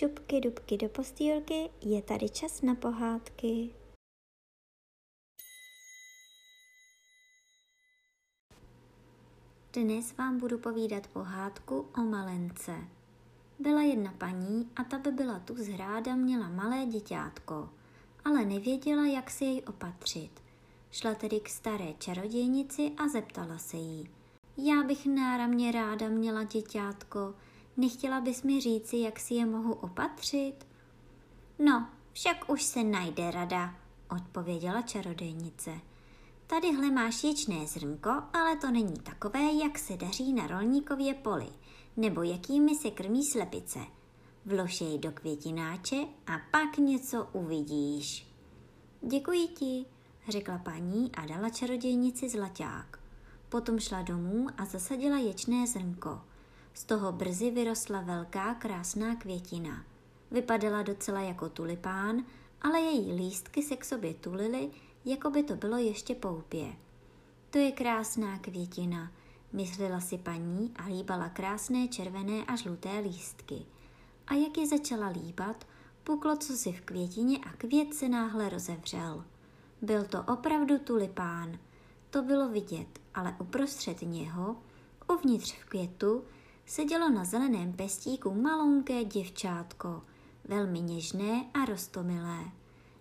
šupky dubky do postýlky, je tady čas na pohádky. Dnes vám budu povídat pohádku o malence. Byla jedna paní a ta by byla tu z hráda měla malé děťátko, ale nevěděla, jak si jej opatřit. Šla tedy k staré čarodějnici a zeptala se jí. Já bych náramně ráda měla děťátko, Nechtěla bys mi říci, jak si je mohu opatřit? No, však už se najde rada, odpověděla čarodejnice. Tadyhle máš ječné zrnko, ale to není takové, jak se daří na rolníkově poli, nebo jakými se krmí slepice. Vlož jej do květináče a pak něco uvidíš. Děkuji ti, řekla paní a dala čarodějnici zlaťák. Potom šla domů a zasadila ječné zrnko. Z toho brzy vyrostla velká krásná květina. Vypadala docela jako tulipán, ale její lístky se k sobě tulily, jako by to bylo ještě poupě. To je krásná květina, myslela si paní a líbala krásné červené a žluté lístky. A jak je začala líbat, puklo co si v květině a květ se náhle rozevřel. Byl to opravdu tulipán. To bylo vidět, ale uprostřed něho, uvnitř v květu, sedělo na zeleném pestíku malonké děvčátko, velmi něžné a rostomilé.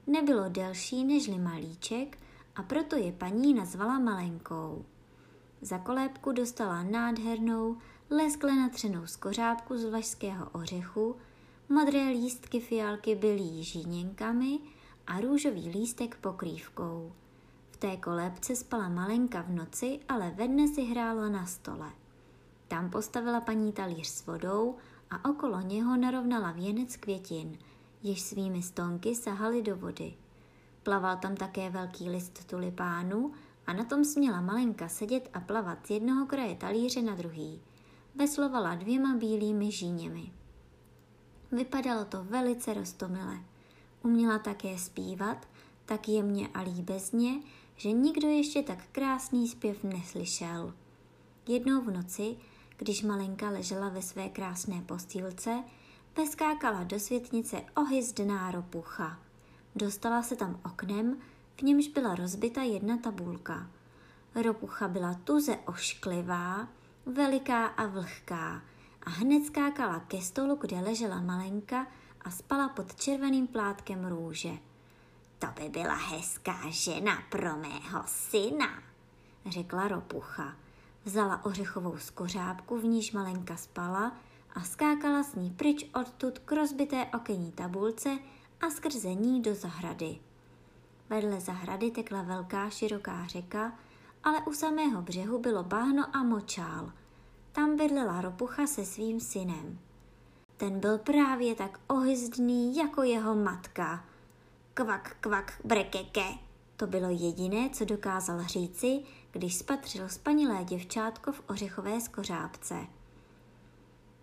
Nebylo delší nežli malíček a proto je paní nazvala malenkou. Za kolébku dostala nádhernou, leskle natřenou skořápku z vlašského ořechu, modré lístky fialky byly žíněnkami a růžový lístek pokrývkou. V té kolébce spala malenka v noci, ale ve dne si hrála na stole. Tam postavila paní talíř s vodou a okolo něho narovnala věnec květin, jež svými stonky sahaly do vody. Plaval tam také velký list tulipánu a na tom směla malenka sedět a plavat z jednoho kraje talíře na druhý. Veslovala dvěma bílými žíněmi. Vypadalo to velice rostomile. Uměla také zpívat, tak jemně a líbezně, že nikdo ještě tak krásný zpěv neslyšel. Jednou v noci když malenka ležela ve své krásné postýlce, veskákala do světnice ohyzdná ropucha. Dostala se tam oknem, v němž byla rozbita jedna tabulka. Ropucha byla tuze ošklivá, veliká a vlhká a hned skákala ke stolu, kde ležela malenka a spala pod červeným plátkem růže. To by byla hezká žena pro mého syna, řekla ropucha. Vzala ořechovou skořápku, v níž malenka spala a skákala s ní pryč odtud k rozbité okenní tabulce a skrze ní do zahrady. Vedle zahrady tekla velká široká řeka, ale u samého břehu bylo bahno a močál. Tam bydlela ropucha se svým synem. Ten byl právě tak ohyzdný jako jeho matka. Kvak, kvak, brekeke. To bylo jediné, co dokázal říci, když spatřil spanilé děvčátko v ořechové skořápce.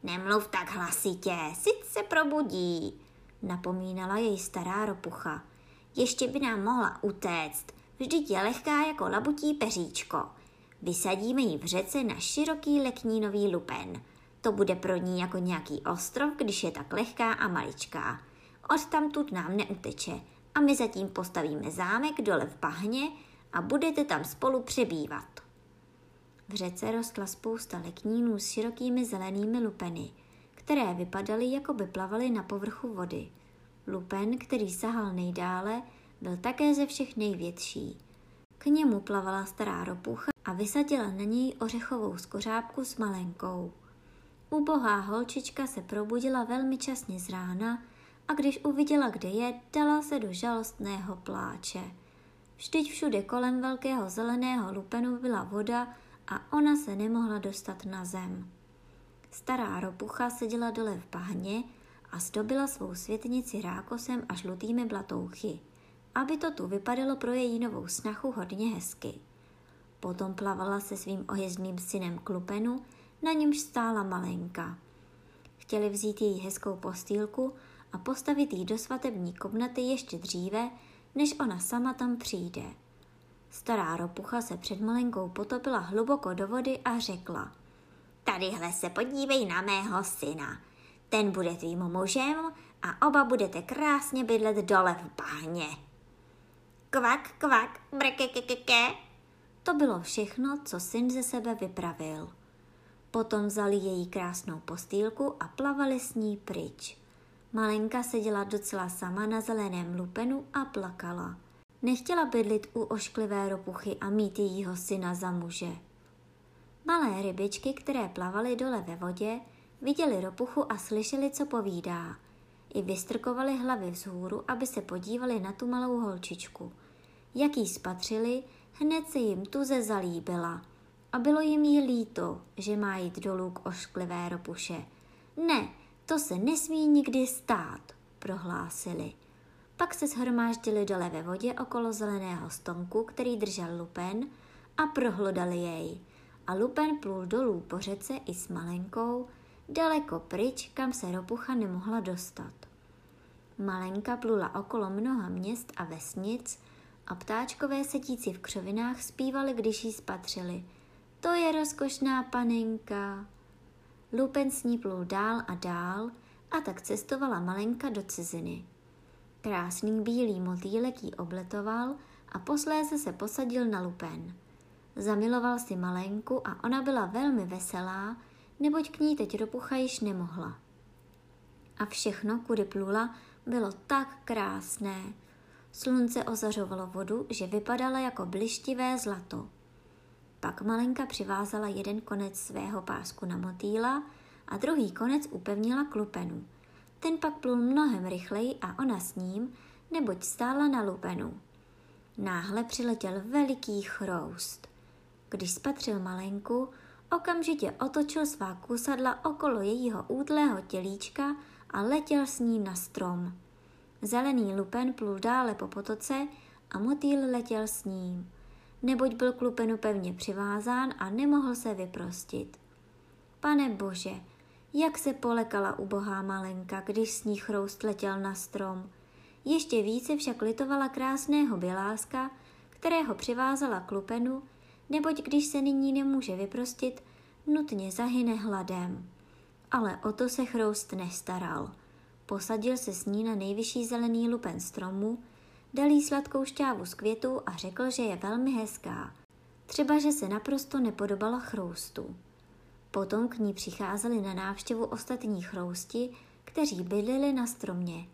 Nemluv tak hlasitě, sice se probudí, napomínala jej stará ropucha. Ještě by nám mohla utéct, vždyť je lehká jako labutí peříčko. Vysadíme ji v řece na široký leknínový lupen. To bude pro ní jako nějaký ostrov, když je tak lehká a maličká. Od tamtud nám neuteče a my zatím postavíme zámek dole v bahně a budete tam spolu přebývat. V řece rostla spousta leknínů s širokými zelenými lupeny, které vypadaly, jako by plavaly na povrchu vody. Lupen, který sahal nejdále, byl také ze všech největší. K němu plavala stará ropucha a vysadila na něj ořechovou skořápku s malenkou. Ubohá holčička se probudila velmi časně z rána a když uviděla, kde je, dala se do žalostného pláče. Vždyť všude kolem velkého zeleného lupenu byla voda a ona se nemohla dostat na zem. Stará ropucha seděla dole v bahně a zdobila svou světnici rákosem a žlutými blatouchy, aby to tu vypadalo pro její novou snachu hodně hezky. Potom plavala se svým ojezdným synem k lupenu, na němž stála malenka. Chtěli vzít její hezkou postýlku a postavit jí do svatební komnaty ještě dříve, než ona sama tam přijde. Stará ropucha se před malinkou potopila hluboko do vody a řekla Tadyhle se podívej na mého syna. Ten bude tvým mužem a oba budete krásně bydlet dole v bahně. Kvak, kvak, brekekekeke. To bylo všechno, co syn ze sebe vypravil. Potom vzali její krásnou postýlku a plavali s ní pryč. Malenka seděla docela sama na zeleném lupenu a plakala. Nechtěla bydlit u ošklivé ropuchy a mít jejího syna za muže. Malé rybičky, které plavaly dole ve vodě, viděli ropuchu a slyšeli, co povídá. I vystrkovali hlavy vzhůru, aby se podívali na tu malou holčičku. Jak jí spatřili, hned se jim tuze zalíbila – a bylo jim jí líto, že má jít dolů k ošklivé ropuše. Ne, to se nesmí nikdy stát, prohlásili. Pak se shromáždili dole ve vodě okolo zeleného stonku, který držel lupen a prohlodali jej. A lupen plul dolů po řece i s malenkou, daleko pryč, kam se ropucha nemohla dostat. Malenka plula okolo mnoha měst a vesnic a ptáčkové setíci v křovinách zpívali, když jí spatřili – to je rozkošná panenka. Lupen s ní plul dál a dál a tak cestovala malenka do ciziny. Krásný bílý motýlek ji obletoval a posléze se posadil na lupen. Zamiloval si malenku a ona byla velmi veselá, neboť k ní teď ropucha již nemohla. A všechno, kudy plula, bylo tak krásné. Slunce ozařovalo vodu, že vypadala jako blištivé zlato. Pak malenka přivázala jeden konec svého pásku na motýla a druhý konec upevnila k lupenu. Ten pak plul mnohem rychleji a ona s ním, neboť stála na lupenu. Náhle přiletěl veliký chroust. Když spatřil malenku, okamžitě otočil svá kusadla okolo jejího útlého tělíčka a letěl s ní na strom. Zelený lupen plul dále po potoce a motýl letěl s ním neboť byl k lupenu pevně přivázán a nemohl se vyprostit. Pane bože, jak se polekala ubohá malenka, když s ní chroust letěl na strom. Ještě více však litovala krásného běláska, kterého přivázala k lupenu, neboť když se nyní nemůže vyprostit, nutně zahyne hladem. Ale o to se chroust nestaral. Posadil se s ní na nejvyšší zelený lupen stromu, dal jí sladkou šťávu z květů a řekl, že je velmi hezká. Třeba, že se naprosto nepodobala chroustu. Potom k ní přicházeli na návštěvu ostatní chrousti, kteří bydlili na stromě.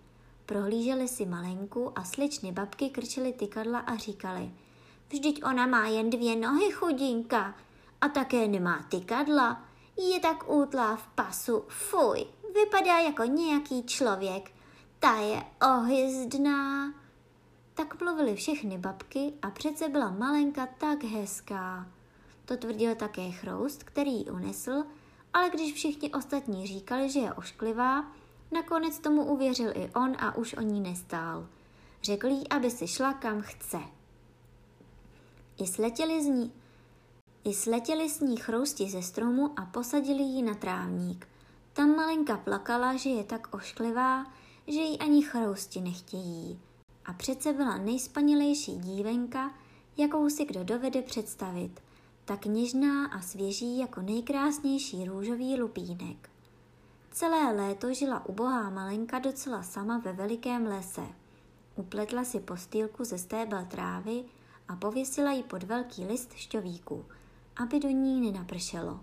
Prohlíželi si malenku a sličny babky krčili tykadla a říkali Vždyť ona má jen dvě nohy, chudinka, a také nemá tykadla. Je tak útlá v pasu, fuj, vypadá jako nějaký člověk. Ta je ohyzdná. Tak mluvily všechny babky a přece byla malenka tak hezká. To tvrdil také chroust, který ji unesl, ale když všichni ostatní říkali, že je ošklivá, nakonec tomu uvěřil i on a už o ní nestál. Řekl jí, aby si šla kam chce. I sletěli z ní, i sletěli s ní chrousti ze stromu a posadili ji na trávník. Tam malenka plakala, že je tak ošklivá, že jí ani chrousti nechtějí. A přece byla nejspanilejší dívenka, jakou si kdo dovede představit, tak něžná a svěží jako nejkrásnější růžový lupínek. Celé léto žila ubohá malenka docela sama ve velikém lese. Upletla si postýlku ze stébel trávy a pověsila ji pod velký list šťovíku, aby do ní nenapršelo.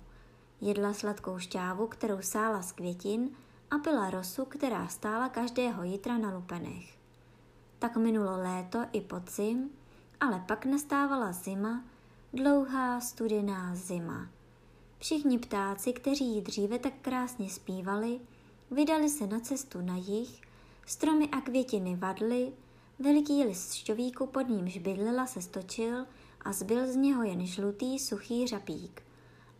Jedla sladkou šťávu, kterou sála z květin a pila rosu, která stála každého jitra na lupenech. Tak minulo léto i podzim, ale pak nastávala zima, dlouhá studená zima. Všichni ptáci, kteří ji dříve tak krásně zpívali, vydali se na cestu na jih, stromy a květiny vadly, veliký list šťovíku pod nímž bydlela se stočil a zbyl z něho jen žlutý suchý řapík.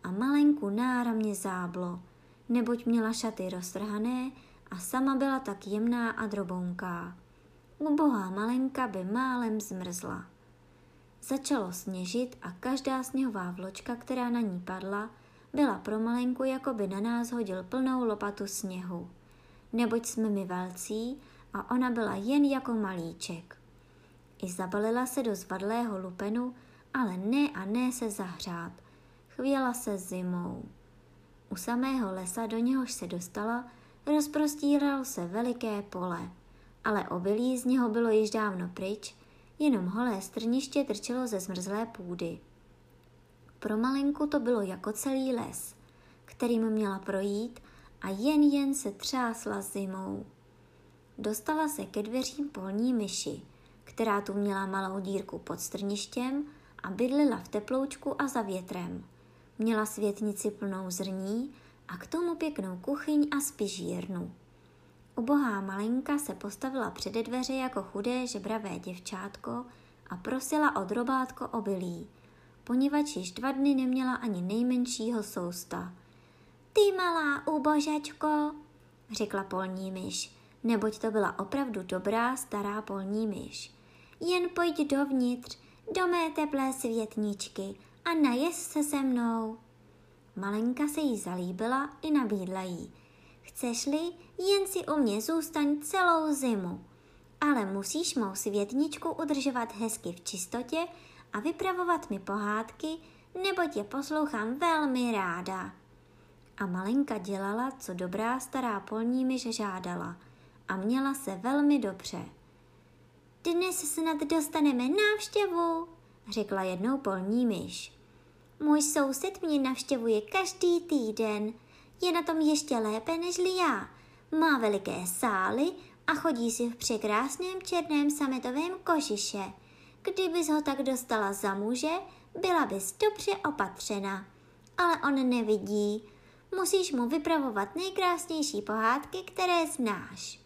A malenku náramně záblo, neboť měla šaty roztrhané a sama byla tak jemná a drobounká. Ubohá malenka by málem zmrzla. Začalo sněžit a každá sněhová vločka, která na ní padla, byla pro malenku, jako by na nás hodil plnou lopatu sněhu. Neboť jsme mi velcí a ona byla jen jako malíček. I zabalila se do zvadlého lupenu, ale ne a ne se zahřát. Chvěla se zimou. U samého lesa, do něhož se dostala, rozprostíralo se veliké pole, ale obilí z něho bylo již dávno pryč, jenom holé strniště trčelo ze zmrzlé půdy. Pro malenku to bylo jako celý les, kterým měla projít a jen jen se třásla zimou. Dostala se ke dveřím polní myši, která tu měla malou dírku pod strništěm a bydlila v teploučku a za větrem. Měla světnici plnou zrní a k tomu pěknou kuchyň a spižírnu. Ubohá malinka se postavila před dveře jako chudé žebravé děvčátko a prosila o drobátko obilí, poněvadž již dva dny neměla ani nejmenšího sousta. Ty malá úbožačko, řekla polní myš, neboť to byla opravdu dobrá stará polní myš. Jen pojď dovnitř, do mé teplé světničky a najez se se mnou. Malenka se jí zalíbila i nabídla jí. Chceš-li, jen si u mě zůstaň celou zimu. Ale musíš mou světničku udržovat hezky v čistotě a vypravovat mi pohádky, nebo tě poslouchám velmi ráda. A Malenka dělala, co dobrá stará polní myš žádala a měla se velmi dobře. Dnes snad dostaneme návštěvu, řekla jednou polní myš. Můj soused mě navštěvuje každý týden. Je na tom ještě lépe nežli já. Má veliké sály a chodí si v překrásném černém sametovém kožiše. Kdybys ho tak dostala za muže, byla bys dobře opatřena. Ale on nevidí. Musíš mu vypravovat nejkrásnější pohádky, které znáš.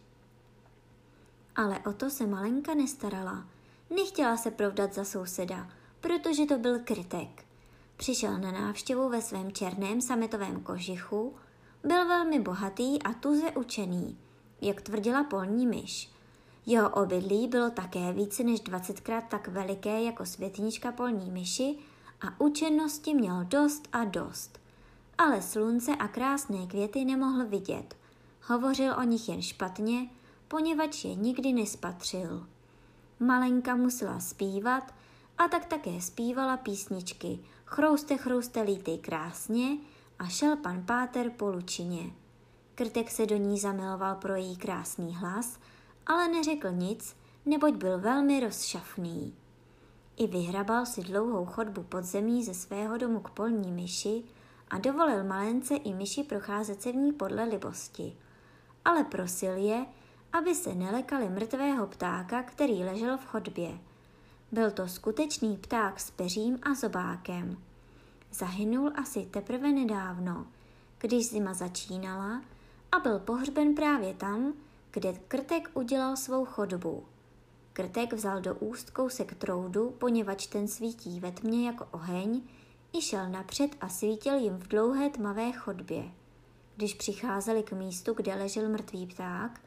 Ale o to se malenka nestarala. Nechtěla se provdat za souseda, protože to byl krytek. Přišel na návštěvu ve svém černém sametovém kožichu, byl velmi bohatý a tuze učený, jak tvrdila polní myš. Jeho obydlí bylo také více než dvacetkrát tak veliké jako světnička polní myši a učenosti měl dost a dost. Ale slunce a krásné květy nemohl vidět. Hovořil o nich jen špatně, poněvadž je nikdy nespatřil. Malenka musela zpívat a tak také zpívala písničky Chrouste, chrouste, lítej krásně a šel pan Páter po lučině. Krtek se do ní zamiloval pro její krásný hlas, ale neřekl nic, neboť byl velmi rozšafný. I vyhrabal si dlouhou chodbu pod zemí ze svého domu k polní myši a dovolil malence i myši procházet se v ní podle libosti. Ale prosil je, aby se nelekali mrtvého ptáka, který ležel v chodbě. Byl to skutečný pták s peřím a zobákem. Zahynul asi teprve nedávno, když zima začínala a byl pohřben právě tam, kde Krtek udělal svou chodbu. Krtek vzal do úst kousek troudu, poněvadž ten svítí ve tmě jako oheň, i šel napřed a svítil jim v dlouhé tmavé chodbě. Když přicházeli k místu, kde ležel mrtvý pták,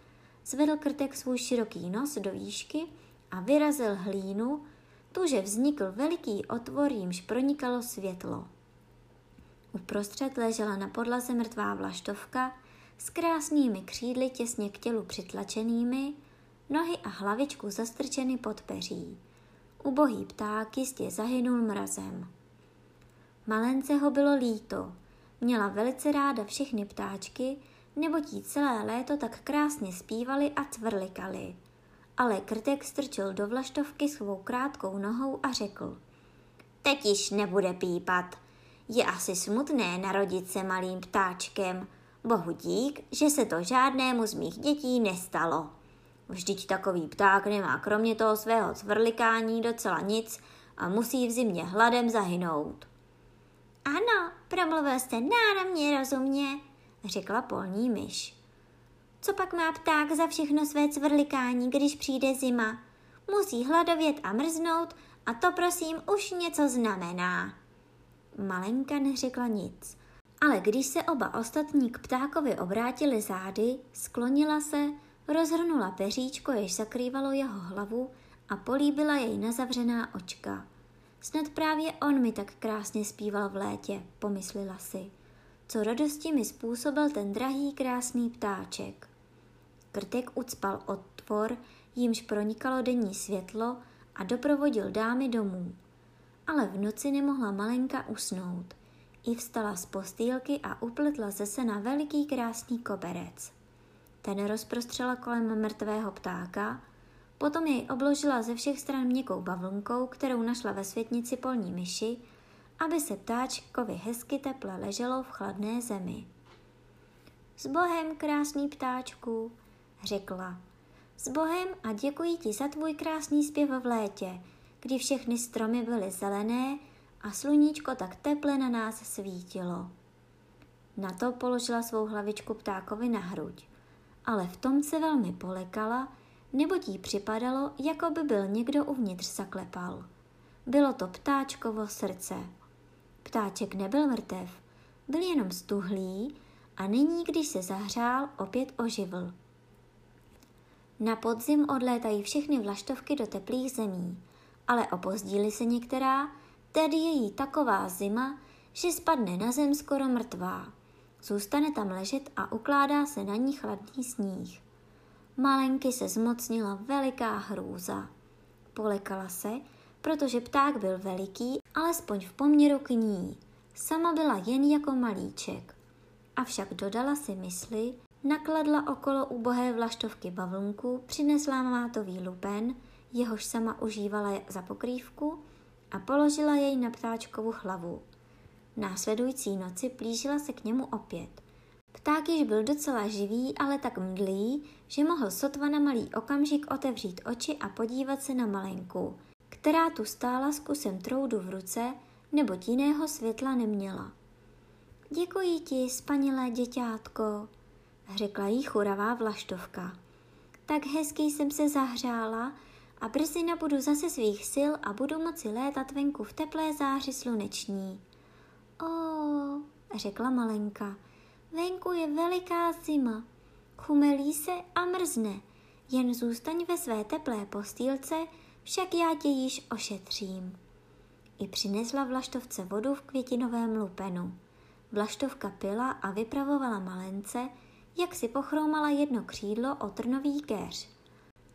zvedl krtek svůj široký nos do výšky a vyrazil hlínu, tuže vznikl veliký otvor, jímž pronikalo světlo. Uprostřed ležela na podlaze mrtvá vlaštovka s krásnými křídly těsně k tělu přitlačenými, nohy a hlavičku zastrčeny pod peří. Ubohý pták jistě zahynul mrazem. Malence ho bylo líto. Měla velice ráda všechny ptáčky, nebo jí celé léto tak krásně zpívali a cvrlikali. Ale krtek strčil do vlaštovky svou krátkou nohou a řekl. Teď již nebude pípat. Je asi smutné narodit se malým ptáčkem. Bohu dík, že se to žádnému z mých dětí nestalo. Vždyť takový pták nemá kromě toho svého cvrlikání docela nic a musí v zimě hladem zahynout. Ano, promluvil jste náramně rozumně, řekla polní myš. Co pak má pták za všechno své cvrlikání, když přijde zima? Musí hladovět a mrznout a to prosím už něco znamená. Malenka neřekla nic, ale když se oba ostatní k ptákovi obrátili zády, sklonila se, rozhrnula peříčko, jež zakrývalo jeho hlavu a políbila jej na zavřená očka. Snad právě on mi tak krásně zpíval v létě, pomyslela si. Co radosti mi způsobil ten drahý krásný ptáček. Krtek ucpal otvor, jímž pronikalo denní světlo a doprovodil dámy domů. Ale v noci nemohla malenka usnout. I vstala z postýlky a upletla ze sena veliký krásný koberec. Ten rozprostřela kolem mrtvého ptáka, potom jej obložila ze všech stran měkkou bavlnkou, kterou našla ve světnici polní myši, aby se ptáčkovi hezky teple leželo v chladné zemi. S Bohem, krásný ptáčku, řekla. S Bohem a děkuji ti za tvůj krásný zpěv v létě, kdy všechny stromy byly zelené a sluníčko tak teple na nás svítilo. Na to položila svou hlavičku ptákovi na hruď, ale v tom se velmi polekala, nebo jí připadalo, jako by byl někdo uvnitř zaklepal. Bylo to ptáčkovo srdce. Ptáček nebyl mrtev, byl jenom stuhlý a nyní, když se zahřál, opět oživl. Na podzim odlétají všechny vlaštovky do teplých zemí, ale opozdíli se některá, tedy je jí taková zima, že spadne na zem skoro mrtvá. Zůstane tam ležet a ukládá se na ní chladný sníh. Malenky se zmocnila veliká hrůza. Polekala se, protože pták byl veliký, alespoň v poměru k ní. Sama byla jen jako malíček. Avšak dodala si mysli, nakladla okolo ubohé vlaštovky bavlnku, přinesla mátový lupen, jehož sama užívala za pokrývku a položila jej na ptáčkovu hlavu. Následující noci plížila se k němu opět. Pták již byl docela živý, ale tak mdlý, že mohl sotva na malý okamžik otevřít oči a podívat se na malenku, která tu stála s kusem troudu v ruce, nebo jiného světla neměla. Děkuji ti, spanilé děťátko, řekla jí churavá vlaštovka. Tak hezky jsem se zahřála a brzy nabudu zase svých sil a budu moci létat venku v teplé záři sluneční. O, řekla malenka, venku je veliká zima. Chumelí se a mrzne. Jen zůstaň ve své teplé postýlce, však já tě již ošetřím. I přinesla vlaštovce vodu v květinovém lupenu. Vlaštovka pila a vypravovala malence, jak si pochroumala jedno křídlo o trnový keř.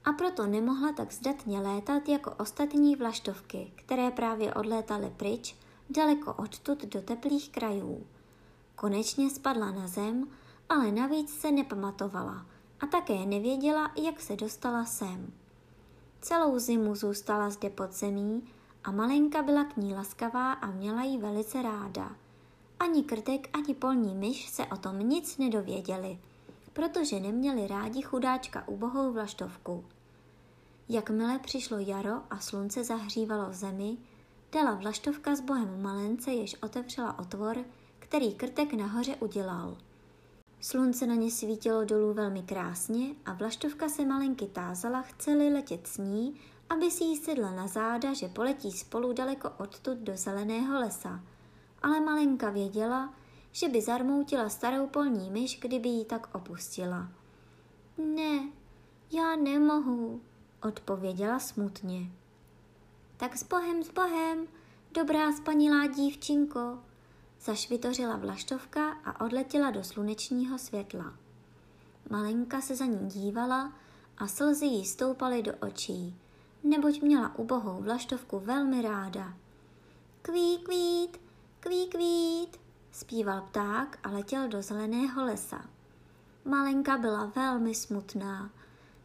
A proto nemohla tak zdatně létat jako ostatní vlaštovky, které právě odlétaly pryč, daleko odtud do teplých krajů. Konečně spadla na zem, ale navíc se nepamatovala a také nevěděla, jak se dostala sem. Celou zimu zůstala zde pod zemí a malenka byla k ní laskavá a měla ji velice ráda. Ani krtek, ani polní myš se o tom nic nedověděli, protože neměli rádi chudáčka ubohou vlaštovku. Jakmile přišlo jaro a slunce zahřívalo zemi, dala vlaštovka s bohem malence, jež otevřela otvor, který krtek nahoře udělal. Slunce na ně svítilo dolů velmi krásně a vlaštovka se malenky tázala, chceli letět s ní, aby si jí sedla na záda, že poletí spolu daleko odtud do zeleného lesa. Ale malenka věděla, že by zarmoutila starou polní myš, kdyby ji tak opustila. Ne, já nemohu, odpověděla smutně. Tak s Bohem, s Bohem, dobrá spanilá dívčinko, zašvitořila vlaštovka a odletěla do slunečního světla. Malenka se za ní dívala a slzy jí stoupaly do očí, neboť měla ubohou vlaštovku velmi ráda. Kví, kvít, kví, kvít, zpíval pták a letěl do zeleného lesa. Malenka byla velmi smutná.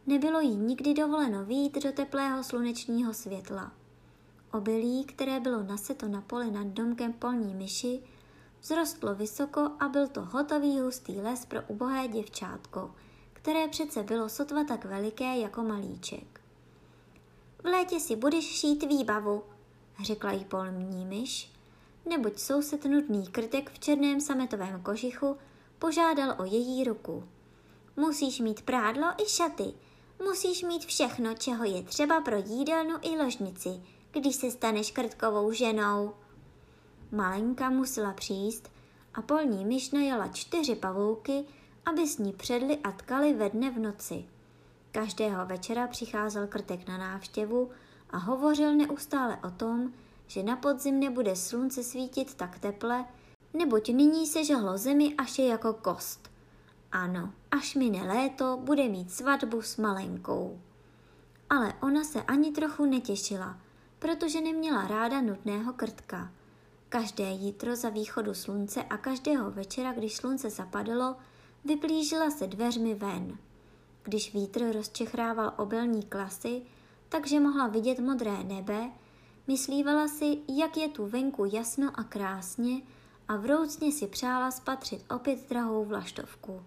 Nebylo jí nikdy dovoleno výjít do teplého slunečního světla. Obilí, které bylo naseto na poli nad domkem polní myši, vzrostlo vysoko a byl to hotový hustý les pro ubohé děvčátko, které přece bylo sotva tak veliké jako malíček. V létě si budeš šít výbavu, řekla jí polní myš, neboť soused nudný krtek v černém sametovém kožichu požádal o její ruku. Musíš mít prádlo i šaty, musíš mít všechno, čeho je třeba pro jídelnu i ložnici, když se staneš krtkovou ženou. Malenka musela přijít a polní myš najala čtyři pavouky, aby s ní předli a tkali ve dne v noci. Každého večera přicházel krtek na návštěvu a hovořil neustále o tom, že na podzim nebude slunce svítit tak teple, neboť nyní se žehlo zemi až je jako kost. Ano, až mine léto, bude mít svatbu s malenkou. Ale ona se ani trochu netěšila, protože neměla ráda nutného krtka. Každé jítro za východu slunce a každého večera, když slunce zapadlo, vyplížila se dveřmi ven. Když vítr rozčechrával obelní klasy, takže mohla vidět modré nebe, myslívala si, jak je tu venku jasno a krásně a vroucně si přála spatřit opět drahou vlaštovku.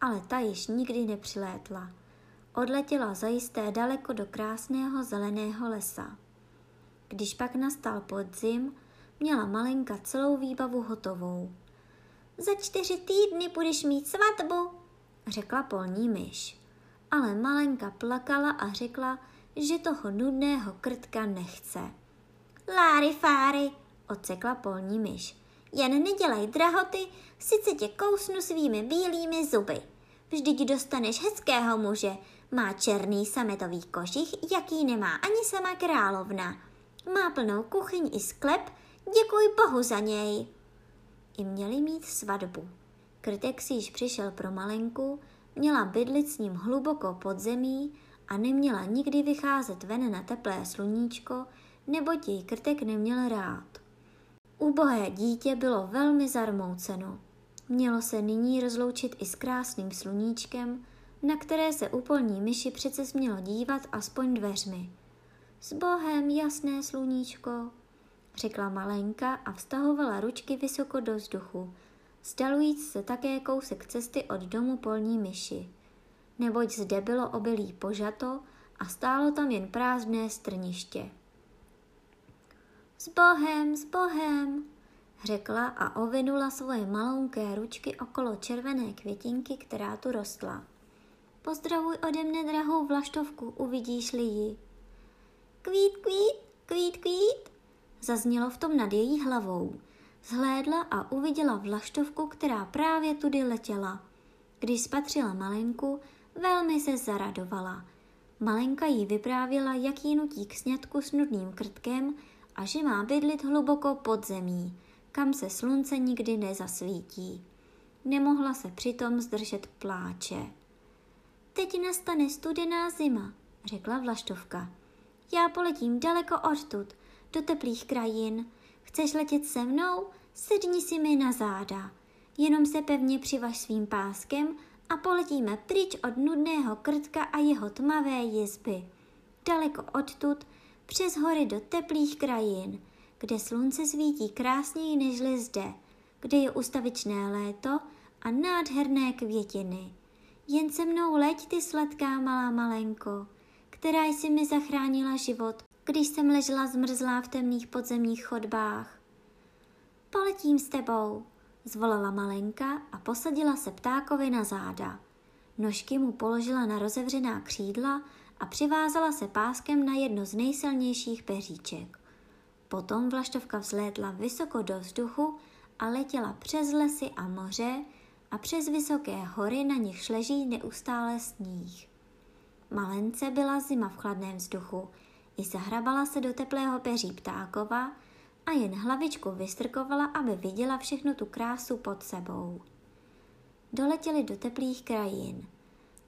Ale ta již nikdy nepřilétla. Odletěla zajisté daleko do krásného zeleného lesa. Když pak nastal podzim, měla malenka celou výbavu hotovou. Za čtyři týdny budeš mít svatbu, řekla polní myš. Ale malenka plakala a řekla, že toho nudného krtka nechce. Láry fáry, odsekla polní myš. Jen nedělej drahoty, sice tě kousnu svými bílými zuby. Vždyť dostaneš hezkého muže, má černý sametový kožich, jaký nemá ani sama královna. Má plnou kuchyň i sklep, děkuj bohu za něj. I měli mít svatbu. Krtek si již přišel pro malenku, měla bydlit s ním hluboko pod zemí a neměla nikdy vycházet ven na teplé sluníčko, neboť jej krtek neměl rád. Ubohé dítě bylo velmi zarmouceno. Mělo se nyní rozloučit i s krásným sluníčkem, na které se úplní myši přece smělo dívat aspoň dveřmi. S Bohem, jasné sluníčko, řekla malenka a vztahovala ručky vysoko do vzduchu, vzdalujíc se také kousek cesty od domu polní myši. Neboť zde bylo obilí požato a stálo tam jen prázdné strniště. S Bohem, s Bohem, řekla a ovinula svoje malounké ručky okolo červené květinky, která tu rostla. Pozdravuj ode mne drahou vlaštovku, uvidíš-li ji. Kvít, kvít, kvít, kvít, zaznělo v tom nad její hlavou. Zhlédla a uviděla vlaštovku, která právě tudy letěla. Když spatřila malenku, velmi se zaradovala. Malenka jí vyprávěla, jak jí nutí k sňatku s nudným krtkem a že má bydlit hluboko pod zemí, kam se slunce nikdy nezasvítí. Nemohla se přitom zdržet pláče. Teď nastane studená zima, řekla Vlaštovka. Já poletím daleko odtud, do teplých krajin. Chceš letět se mnou? Sedni si mi na záda. Jenom se pevně přivaž svým páskem a poletíme pryč od nudného krtka a jeho tmavé jizby. Daleko odtud, přes hory do teplých krajin, kde slunce svítí krásněji nežli zde, kde je ustavičné léto a nádherné květiny. Jen se mnou leď ty sladká malá malenko, která jsi mi zachránila život, když jsem ležela zmrzlá v temných podzemních chodbách. Poletím s tebou, zvolala malenka a posadila se ptákovi na záda. Nožky mu položila na rozevřená křídla a přivázala se páskem na jedno z nejsilnějších peříček. Potom vlaštovka vzlétla vysoko do vzduchu a letěla přes lesy a moře a přes vysoké hory, na nich leží neustále sníh. Malence byla zima v chladném vzduchu, i zahrabala se do teplého peří ptákova a jen hlavičku vystrkovala, aby viděla všechnu tu krásu pod sebou. Doletěli do teplých krajin.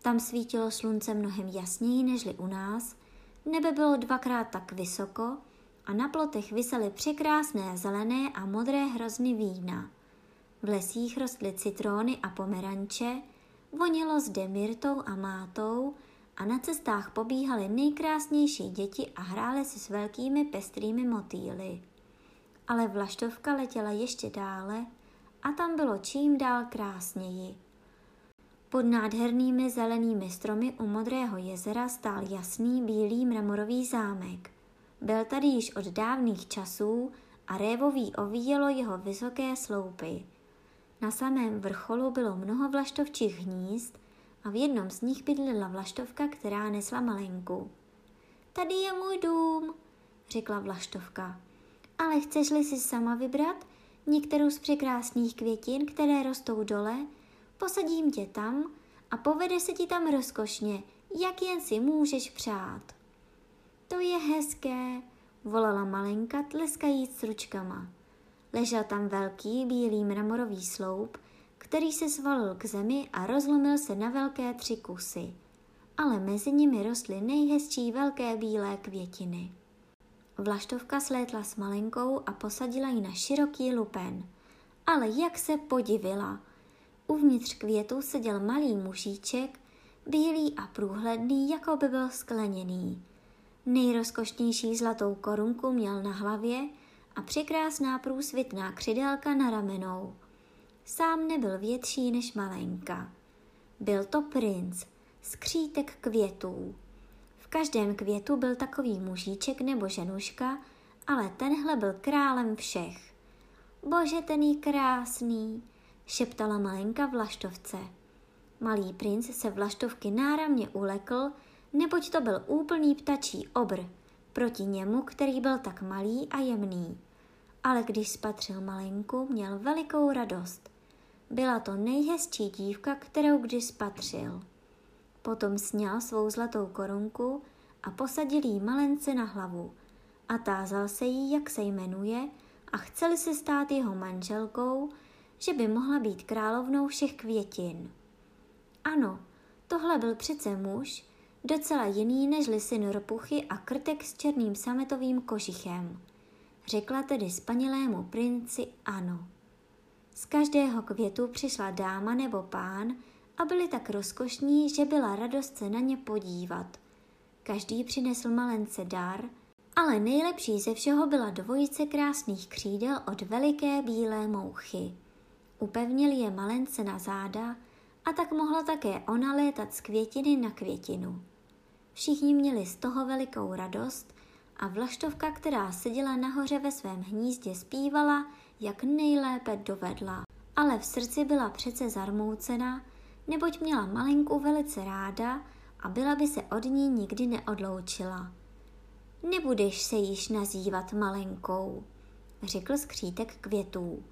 Tam svítilo slunce mnohem jasněji nežli u nás, nebe bylo dvakrát tak vysoko a na plotech visely překrásné zelené a modré hrozny vína. V lesích rostly citróny a pomeranče, vonilo zde myrtou a mátou a na cestách pobíhaly nejkrásnější děti a hrály si s velkými pestrými motýly. Ale vlaštovka letěla ještě dále a tam bylo čím dál krásněji. Pod nádhernými zelenými stromy u modrého jezera stál jasný bílý mramorový zámek. Byl tady již od dávných časů a révový ovíjelo jeho vysoké sloupy. Na samém vrcholu bylo mnoho vlaštovčích hnízd a v jednom z nich bydlela vlaštovka, která nesla malenku. Tady je můj dům, řekla vlaštovka. Ale chceš-li si sama vybrat některou z překrásných květin, které rostou dole, posadím tě tam a povede se ti tam rozkošně, jak jen si můžeš přát. To je hezké, volala malenka tleskajíc ručkama. Ležel tam velký bílý mramorový sloup, který se svalil k zemi a rozlomil se na velké tři kusy. Ale mezi nimi rostly nejhezčí velké bílé květiny. Vlaštovka slétla s malinkou a posadila ji na široký lupen. Ale jak se podivila! Uvnitř květu seděl malý mužíček, bílý a průhledný, jako by byl skleněný. Nejrozkošnější zlatou korunku měl na hlavě a překrásná průsvitná křidélka na ramenou. Sám nebyl větší než malenka. Byl to princ, skřítek květů. V každém květu byl takový mužíček nebo ženuška, ale tenhle byl králem všech. Bože, ten je krásný, šeptala malenka vlaštovce. Malý princ se vlaštovky náramně ulekl, neboť to byl úplný ptačí obr, proti němu, který byl tak malý a jemný. Ale když spatřil malenku, měl velikou radost. Byla to nejhezčí dívka, kterou kdy spatřil. Potom sněl svou zlatou korunku a posadil jí malence na hlavu. A tázal se jí, jak se jmenuje a chceli se stát jeho manželkou, že by mohla být královnou všech květin. Ano, tohle byl přece muž, docela jiný než syn ropuchy a krtek s černým sametovým kožichem. Řekla tedy spanělému princi ano. Z každého květu přišla dáma nebo pán a byli tak rozkošní, že byla radost se na ně podívat. Každý přinesl malence dar, ale nejlepší ze všeho byla dvojice krásných křídel od veliké bílé mouchy. Upevnil je malence na záda a tak mohla také ona létat z květiny na květinu. Všichni měli z toho velikou radost a vlaštovka, která seděla nahoře ve svém hnízdě, zpívala, jak nejlépe dovedla. Ale v srdci byla přece zarmoucená, neboť měla malinku velice ráda a byla by se od ní nikdy neodloučila. Nebudeš se již nazývat malenkou, řekl skřítek květů.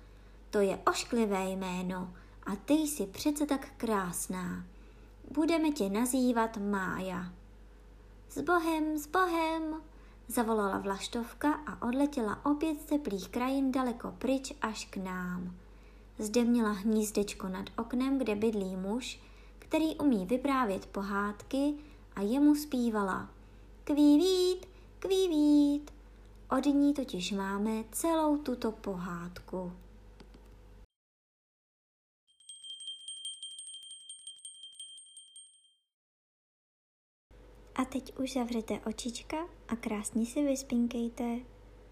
To je ošklivé jméno a ty jsi přece tak krásná. Budeme tě nazývat Mája. S Bohem, s Bohem, zavolala vlaštovka a odletěla opět z teplých krajin daleko pryč až k nám. Zde měla hnízdečko nad oknem, kde bydlí muž, který umí vyprávět pohádky a jemu zpívala Kvívít, kvívít. Od ní totiž máme celou tuto pohádku. A teď už zavřete očička a krásně si vyspinkejte.